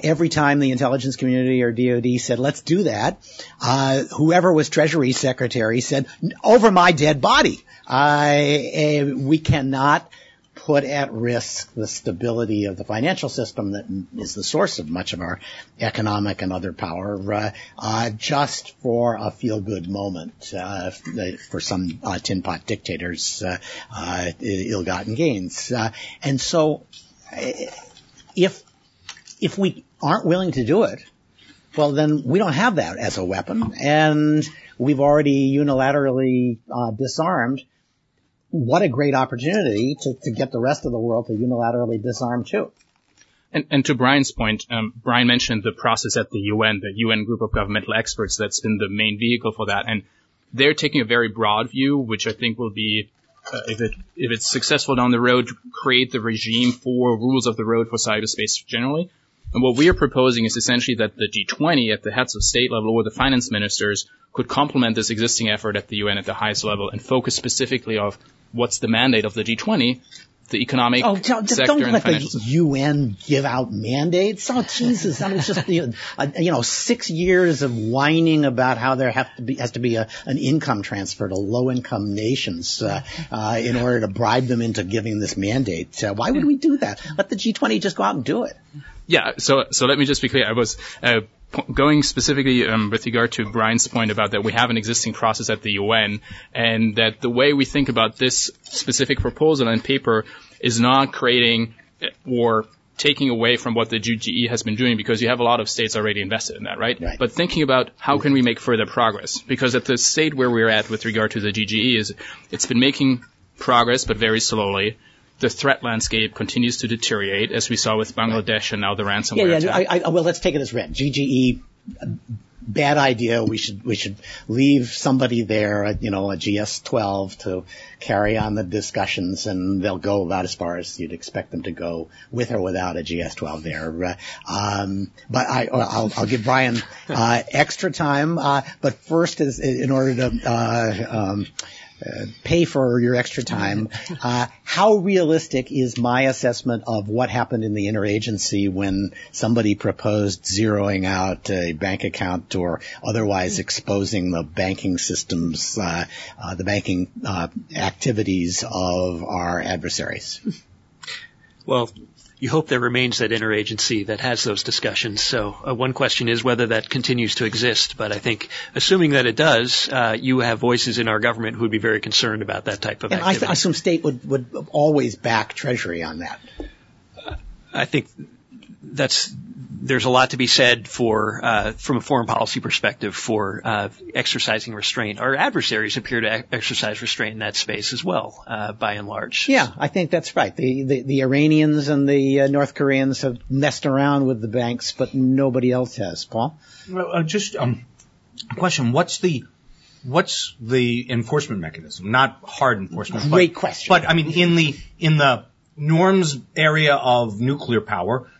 Speaker 1: every time the intelligence community or DOD said, let's do that, whoever was Treasury Secretary said, over my dead body. we cannot put at risk the stability of the financial system that is the source of much of our economic and other power, uh, uh, just for a feel-good moment uh, for some uh, tin pot dictators' uh, uh, ill-gotten gains. and so, if if we aren't willing to do it, well, then we don't have that as a weapon, and we've already unilaterally disarmed what a great opportunity to, to get the rest of the world to unilaterally disarm too.
Speaker 2: And, and to Brian's point, um, Brian mentioned the process at the UN, the UN group of governmental experts that's been the main vehicle for that. And they're taking a very broad view, which I think will be, uh, if it, if it's successful down the road, create the regime for rules of the road for cyberspace generally. And what we are proposing is essentially that the G20 at the heads of state level or the finance ministers could complement this existing effort at the UN at the highest level and focus specifically of what's the mandate of the G20? The economic oh, don't, sector
Speaker 1: don't
Speaker 2: let
Speaker 1: the UN give out mandates. Oh Jesus, that was just you know six years of whining about how there have to be has to be a, an income transfer to low income nations uh, uh, in order to bribe them into giving this mandate. Uh, why would we do that? Let the G20 just go out and do it.
Speaker 2: Yeah. So so let me just be clear. I was uh, going specifically um, with regard to Brian's point about that we have an existing process at the UN and that the way we think about this specific proposal and paper is not creating eh, or taking away from what the GGE has been doing because you have a lot of states already invested in that, right? right? But thinking about how can we make further progress? Because at the state where we're at with regard to the GGE is it's been making progress but very slowly the threat landscape continues to deteriorate, as we saw with Bangladesh and now the ransomware
Speaker 1: yeah,
Speaker 2: yeah,
Speaker 1: I, I, well, let's take it as read. GGE, bad idea. We should we should leave somebody there, you know, a GS12 to carry on the discussions, and they'll go about as far as you'd expect them to go with or without a GS12 there. Uh, um, but I, I'll, I'll give Brian uh, extra time. Uh, but first, is in order to uh, um, uh, pay for your extra time. Uh, how realistic is my assessment of what happened in the interagency when somebody proposed zeroing out a bank account or otherwise exposing the banking systems, uh, uh the banking uh, activities of our adversaries?
Speaker 4: Well, you hope there remains that interagency that has those discussions. So uh, one question is whether that continues to exist. But I think, assuming that it does, uh, you have voices in our government who would be very concerned about that type of
Speaker 1: and
Speaker 4: activity.
Speaker 1: I, th- assume state would, would always back Treasury on that.
Speaker 4: I think that's there's a lot to be said for, uh, from a foreign policy perspective, for uh, exercising restraint. Our adversaries appear to exercise restraint in that space as well, uh, by and large.
Speaker 1: Yeah, I think that's right. The the, the Iranians and the uh, North Koreans have messed around with the banks, but nobody else has. Paul,
Speaker 3: uh, just um, question: What's the what's the enforcement mechanism? Not hard enforcement.
Speaker 1: Great
Speaker 3: but,
Speaker 1: question.
Speaker 3: But I mean, in the in the norms area of nuclear power,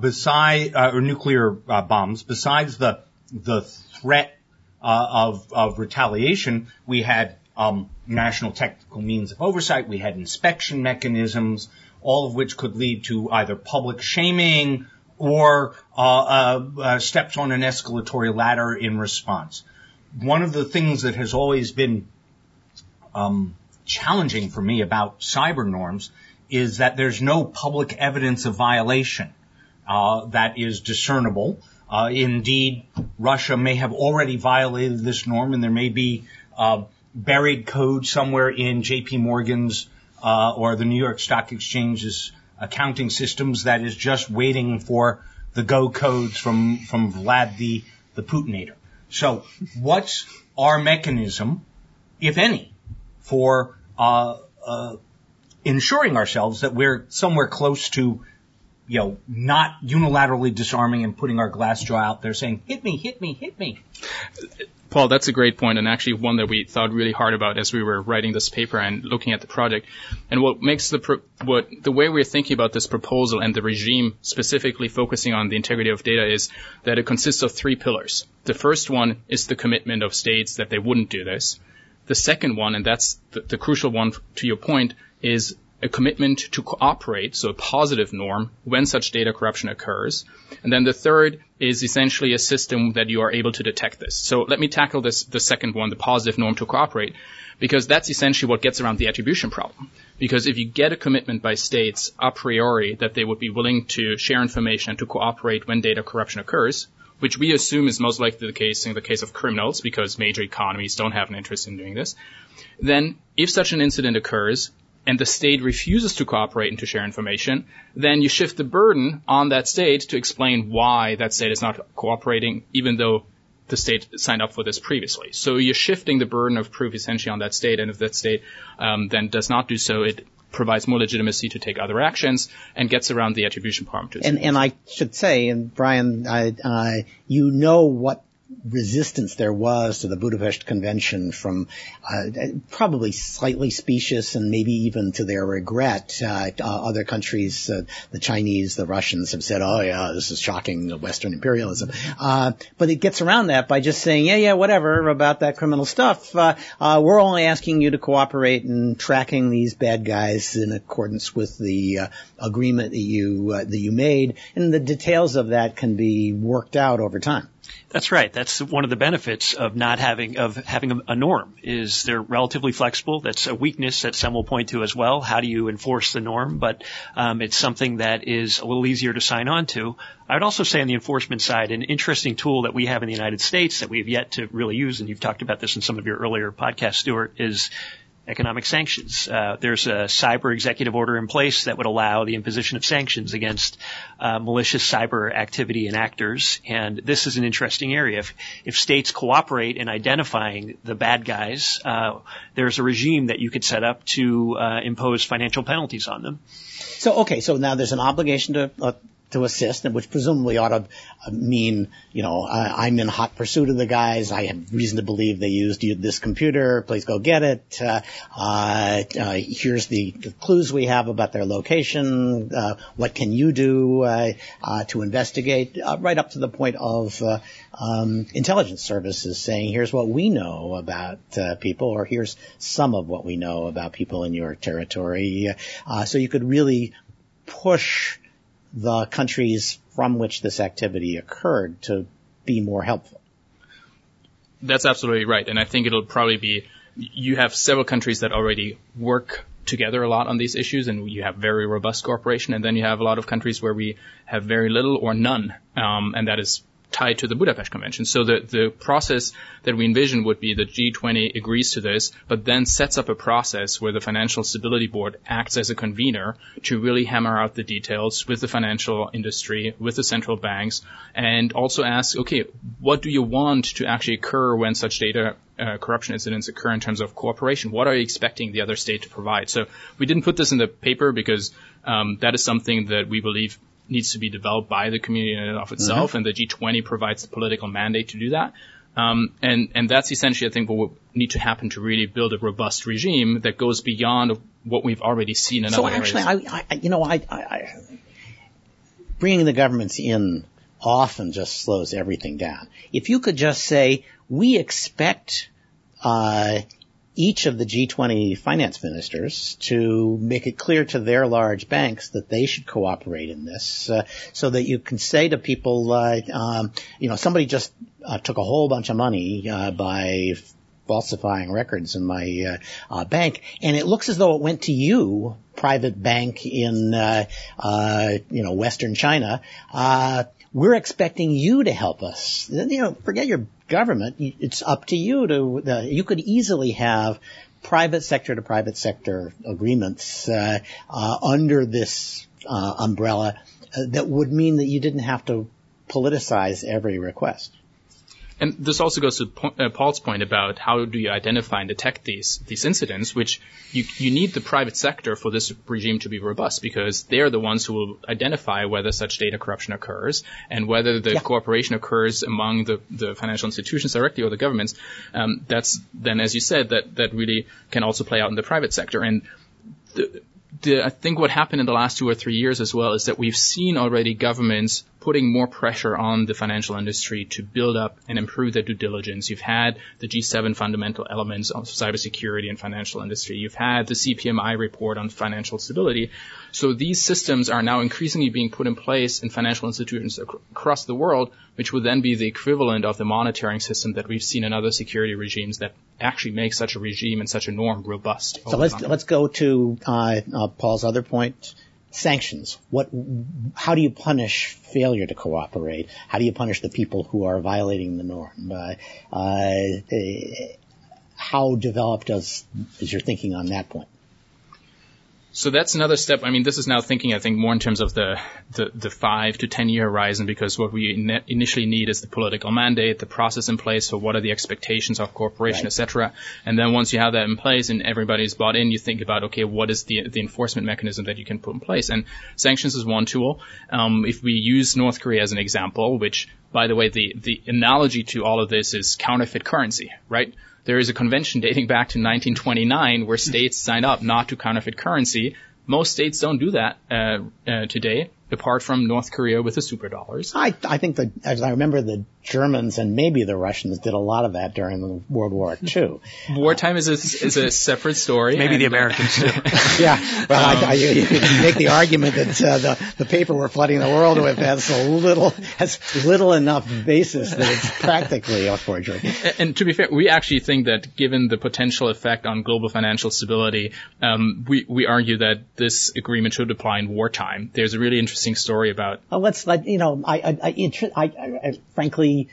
Speaker 3: beside uh, or nuclear uh, bombs, besides the the threat uh, of of retaliation, we had um, national technical means of oversight. We had inspection mechanisms, all of which could lead to either public shaming or uh, uh, steps on an escalatory ladder in response. One of the things that has always been um, challenging for me about cyber norms is that there's no public evidence of violation uh, that is discernible. Uh, indeed, Russia may have already violated this norm, and there may be uh, buried code somewhere in J.P. Morgan's uh, or the New York Stock Exchange's accounting systems that is just waiting for the go codes from from Vlad the the Putinator. So, what's our mechanism, if any, for uh, uh, ensuring ourselves that we're somewhere close to, you know, not unilaterally disarming and putting our glass jaw out there saying, hit me, hit me, hit me.
Speaker 2: Paul, that's a great point and actually one that we thought really hard about as we were writing this paper and looking at the project. And what makes the, pro- what, the way we're thinking about this proposal and the regime specifically focusing on the integrity of data is that it consists of three pillars. The first one is the commitment of states that they wouldn't do this. The second one, and that's the, the crucial one to your point, is a commitment to cooperate, so a positive norm, when such data corruption occurs. And then the third is essentially a system that you are able to detect this. So let me tackle this, the second one, the positive norm to cooperate, because that's essentially what gets around the attribution problem. Because if you get a commitment by states a priori that they would be willing to share information and to cooperate when data corruption occurs, which we assume is most likely the case in the case of criminals because major economies don't have an interest in doing this, then if such an incident occurs, and the state refuses to cooperate and to share information, then you shift the burden on that state to explain why that state is not cooperating, even though the state signed up for this previously. So you're shifting the burden of proof essentially on that state, and if that state um, then does not do so, it provides more legitimacy to take other actions and gets around the attribution parameters.
Speaker 1: And, and I should say, and Brian, I, I, you know what resistance there was to the Budapest Convention from uh, probably slightly specious and maybe even to their regret. Uh, uh, other countries, uh, the Chinese, the Russians have said, "Oh yeah, this is shocking, Western imperialism." Uh, but it gets around that by just saying, "Yeah, yeah, whatever about that criminal stuff. Uh, we're only asking you to cooperate in tracking these bad guys in accordance with the agreement that you that you made, and the details of that can be worked out over time."
Speaker 4: That's right. That's one of the benefits of not having of having a, norm is they're relatively flexible. That's a weakness that some will point to as well. How do you enforce the norm? But um, it's something that is a little easier to sign on to. I would also say on the enforcement side, an interesting tool that we have in the United States that we have yet to really use, and you've talked about this in some of your earlier podcasts, Stewart, is economic sanctions. Uh, there's a cyber executive order in place that would allow the imposition of sanctions against uh, malicious cyber activity and actors. And this is an interesting area. If, if states cooperate in identifying the bad guys, uh, there's a regime that you could set up to uh, impose financial penalties on them.
Speaker 1: So okay, so now there's an obligation to uh, to assist, which presumably ought to uh, mean, you know, I'm in hot pursuit of the guys. I have reason to believe they used this computer. Please go get it. Uh, uh, uh, here's the, the, clues we have about their location. Uh, what can you do to investigate? right up to the point of um, intelligence services saying, "Here's what we know about people," or "Here's some of what we know about people in your territory." so you could really push the countries from which this activity occurred to be more helpful.
Speaker 2: That's absolutely right. And I think it'll probably be, you have several countries that already work together a lot on these issues and you have very robust cooperation and then you have a lot of countries where we have very little or none. Um, and that is tied to the Budapest Convention. So the, the process that we envision would be the G20 agrees to this, but then sets up a process where the Financial Stability Board acts as a convener to really hammer out the details with the financial industry, with the central banks, and also ask, okay, what do you want to actually occur when such data uh, corruption incidents occur in terms of cooperation? What are you expecting the other state to provide? So we didn't put this in the paper because um, that is something that we believe needs to be developed by the community in and of itself, mm-hmm. and the G20 provides the political mandate to do that. Um, and and that's essentially, I think, what will need to happen to really build a robust regime that goes beyond what we've already seen in
Speaker 1: so
Speaker 2: other
Speaker 1: actually, areas. I, I, you know, I, I, bringing the governments in often just slows everything down. If you could just say, we expect uh, each of the G20 finance ministers to make it clear to their large banks that they should cooperate in this, uh, so that you can say to people, uh, um, you know, somebody just uh, took a whole bunch of money uh, by falsifying records in my uh, uh, bank, and it looks as though it went to you, private bank in you know Western China we're expecting you to help us. You know, forget your government. It's up to you to, uh, you could easily have private sector to private sector agreements, uh, uh, under this, uh, umbrella uh, that would mean that you didn't have to politicize every request.
Speaker 2: And this also goes to uh, Paul's point about how do you identify and detect these these incidents, which you you need the private sector for this regime to be robust because they're the ones who will identify whether such data corruption occurs and whether the yeah. cooperation occurs among the, the financial institutions directly or the governments. Um, that's then, as you said, that that really can also play out in the private sector and. The, the, I think what happened in the last two or three years as well is that we've seen already governments putting more pressure on the financial industry to build up and improve their due diligence. You've had the G7 fundamental elements of cybersecurity and financial industry. You've had the CPMI report on financial stability. So these systems are now increasingly being put in place in financial institutions ac- across the world, which would then be the equivalent of the monitoring system that we've seen in other security regimes that actually make such a regime and such a norm robust.
Speaker 1: So let's let's go to uh, uh, Paul's other point sanctions. What, how do you punish failure to cooperate? How do you punish the people who are violating the norm? Uh, uh, how developed is, is your thinking on that point?
Speaker 2: So that's another step. I mean, this is now thinking, I think, more in terms of the, the, the five to ten year horizon because what we in- initially need is the political mandate, the process in place. So what are the expectations of cooperation, right. cetera. And then once you have that in place and everybody's bought in, you think about, okay, what is the, the enforcement mechanism that you can put in place? And sanctions is one tool. Um, if we use North Korea as an example, which, by the way, the, the analogy to all of this is counterfeit currency, right? There is a convention dating back to 1929 where states signed up not to counterfeit currency. Most states don't do that uh, uh, today apart from North Korea with the super dollars.
Speaker 1: I, I think that, as I remember, the Germans and maybe the Russians did a lot of that during the World War II.
Speaker 2: Wartime uh, is a, is a separate story.
Speaker 4: Maybe the Americans too.
Speaker 1: yeah, well, um, I, I, you can make the argument that uh, the, the paper we're flooding the world with has a little, has little enough basis that it's practically a forgery.
Speaker 2: And, and to be fair, we actually think that given the potential effect on global financial stability, um, we, we argue that this agreement should apply in wartime. There's a really interesting interesting story about.
Speaker 1: Oh, let's let you know. I, I, I, I, I frankly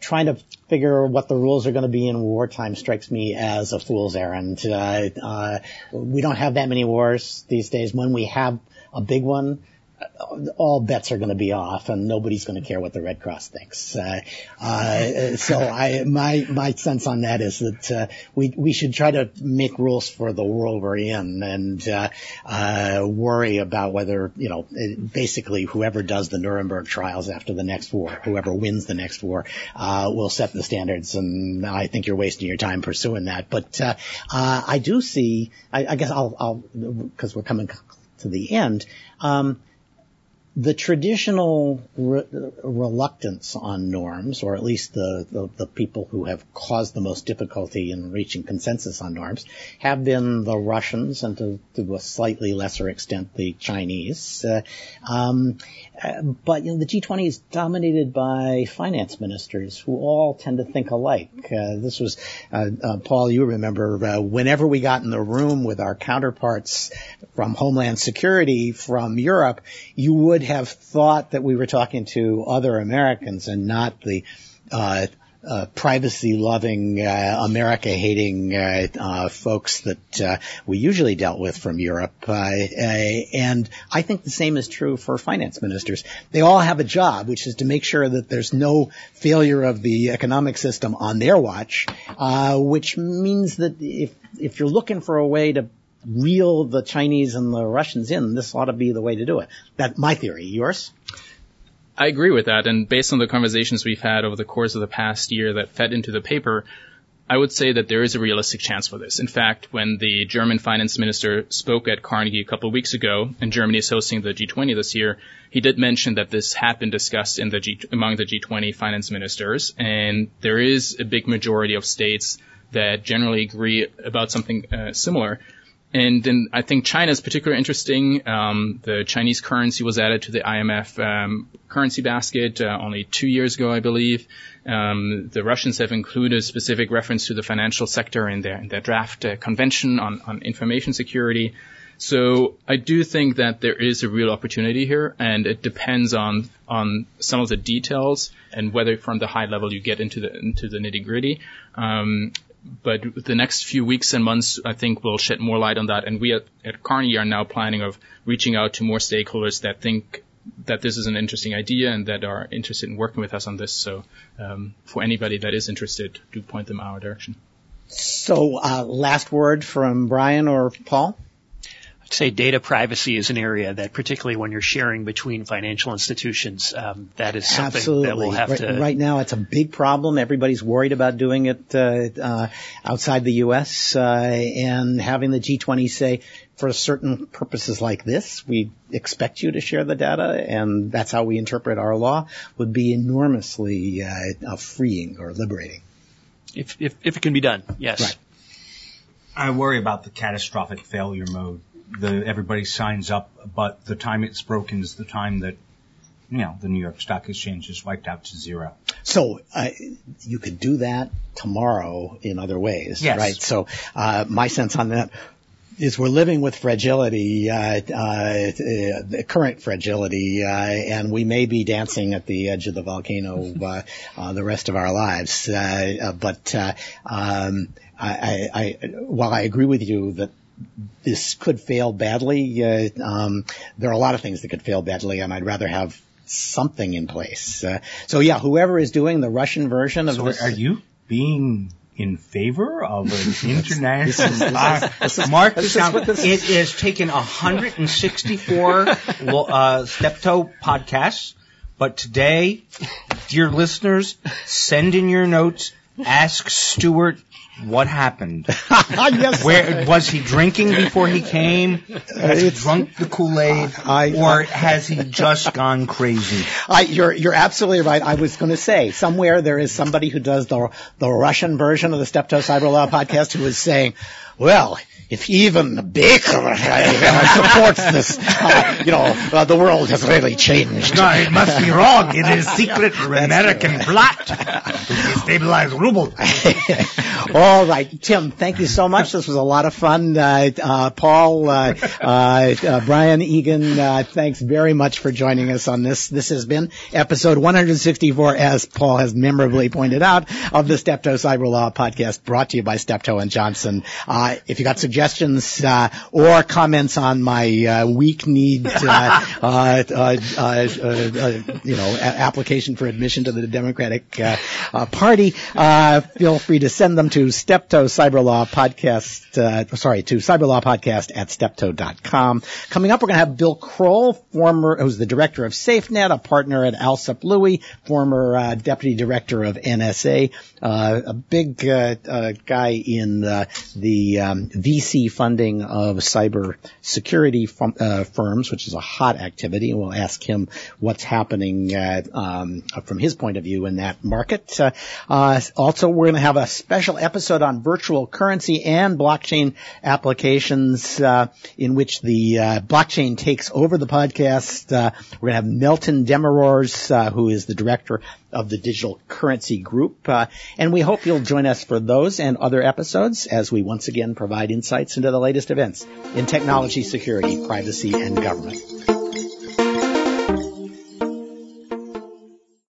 Speaker 1: trying to figure what the rules are going to be in wartime strikes me as a fool's errand. Uh, uh, we don't have that many wars these days. When we have a big one, all bets are going to be off, and nobody's going to care what the Red Cross thinks. Uh, uh, so I, my my sense on that is that uh, we we should try to make rules for the world we're in, and uh, uh, worry about whether you know basically whoever does the Nuremberg trials after the next war, whoever wins the next war, uh, will set the standards. And I think you're wasting your time pursuing that. But I do see. I, I guess I'll because we're coming to the end. Um, the traditional re- reluctance on norms, or at least the, the, the, people who have caused the most difficulty in reaching consensus on norms, have been the Russians and to, to a slightly lesser extent the Chinese. Uh, um, but you know, the G20 is dominated by finance ministers who all tend to think alike. Uh, this was, uh, uh Paul, you remember, uh, whenever we got in the room with our counterparts from Homeland Security from Europe, you would have thought that we were talking to other Americans and not the uh, uh, privacy-loving, uh, America-hating uh, uh, folks that uh, we usually dealt with from Europe. and I think the same is true for finance ministers. They all have a job, which is to make sure that there's no failure of the economic system on their watch, which means that if if you're looking for a way to reel the Chinese and the Russians in, this ought to be the way to do it. That's my theory. Yours?
Speaker 2: I agree with that. And based on the conversations we've had over the course of the past year that fed into the paper, I would say that there is a realistic chance for this. In fact, when the German finance minister spoke at Carnegie a couple of weeks ago, and Germany is hosting the G20 this year, he did mention that this had been discussed in the G, among the G20 finance ministers, and there is a big majority of states that generally agree about something uh, similar. And then I think China is particularly interesting. Um, the Chinese currency was added to the IMF um, currency basket uh, only two years ago, I believe. Um, the Russians have included a specific reference to the financial sector in their, in their draft uh, convention on, on information security. So I do think that there is a real opportunity here, and it depends on on some of the details and whether from the high level you get into the into the nitty gritty. Um, but the next few weeks and months, I think, will shed more light on that. And we at, at Carnegie are now planning of reaching out to more stakeholders that think that this is an interesting idea and that are interested in working with us on this. So, um, for anybody that is interested, do point them our direction.
Speaker 1: So, uh, last word from Brian or Paul?
Speaker 4: Say data privacy is an area that, particularly when you're sharing between financial institutions, um, that is something
Speaker 1: Absolutely.
Speaker 4: that will have
Speaker 1: right,
Speaker 4: to.
Speaker 1: Right now, it's a big problem. Everybody's worried about doing it uh, uh, outside the U.S. Uh, and having the G20 say, for certain purposes like this, we expect you to share the data, and that's how we interpret our law, would be enormously uh, freeing or liberating.
Speaker 4: If, if, if it can be done, yes.
Speaker 1: Right.
Speaker 3: I worry about the catastrophic failure mode the everybody signs up, but the time it's broken is the time that you know the New York Stock Exchange is wiped out to zero.
Speaker 1: So uh, you could do that tomorrow in other ways,
Speaker 3: yes.
Speaker 1: right? So uh, my sense on that is we're living with fragility, uh, uh, the current fragility, uh, and we may be dancing at the edge of the volcano uh, uh, the rest of our lives. Uh, but um, I, I, while I agree with you that this could fail badly. Uh, um, there are a lot of things that could fail badly, and I'd rather have something in place. Uh, so yeah, whoever is doing the Russian version of
Speaker 3: so
Speaker 1: this,
Speaker 3: are you being in favor of an international mark this down. It has taken 164 uh, Steptoe podcasts, but today, dear listeners, send in your notes. Ask Stewart what happened?
Speaker 1: yes.
Speaker 3: Where was he drinking before he came? Uh, has he drunk the Kool-Aid, uh, I, or has he just gone crazy?
Speaker 1: I, you're you're absolutely right. I was going to say somewhere there is somebody who does the the Russian version of the Step Steptoe Cyber Law podcast who is saying, well, if even the Baker uh, supports this, uh, you know, uh, the world has really changed.
Speaker 3: No, it must be wrong. It is secret American plot to destabilize ruble.
Speaker 1: All right, Tim, thank you so much. This was a lot of fun. Uh, uh, Paul, uh, Brian Egan, thanks very much for joining us on this. This has been episode 164, as Paul has memorably pointed out, of the Steptoe Cyber Law podcast brought to you by Steptoe and Johnson. if you got suggestions, suggestions uh, or comments on my uh, weak need, uh, uh, uh, you know, application for admission to the Democratic Party, feel free to send them to Steptoe Cyberlaw Podcast. sorry, to Cyberlaw Podcast at steptoe.com. Coming up, we're going to have Bill Crowell, former, who's the director of SafeNet, a partner at Alsop Louie, former deputy director of NSA, a big guy in the um, VC VC funding of cyber security uh, firms, which is a hot activity. And we'll ask him what's happening uh, um, from his point of view in that market. Uh, uh also, we're going to have a special episode on virtual currency and blockchain applications uh, in which the uh, blockchain takes over the podcast. we're going to have Meltem Demirors, who is the director of the Digital Currency Group. Uh, and we hope you'll join us for those and other episodes as we once again provide insights into the latest events in technology, security, privacy, and government.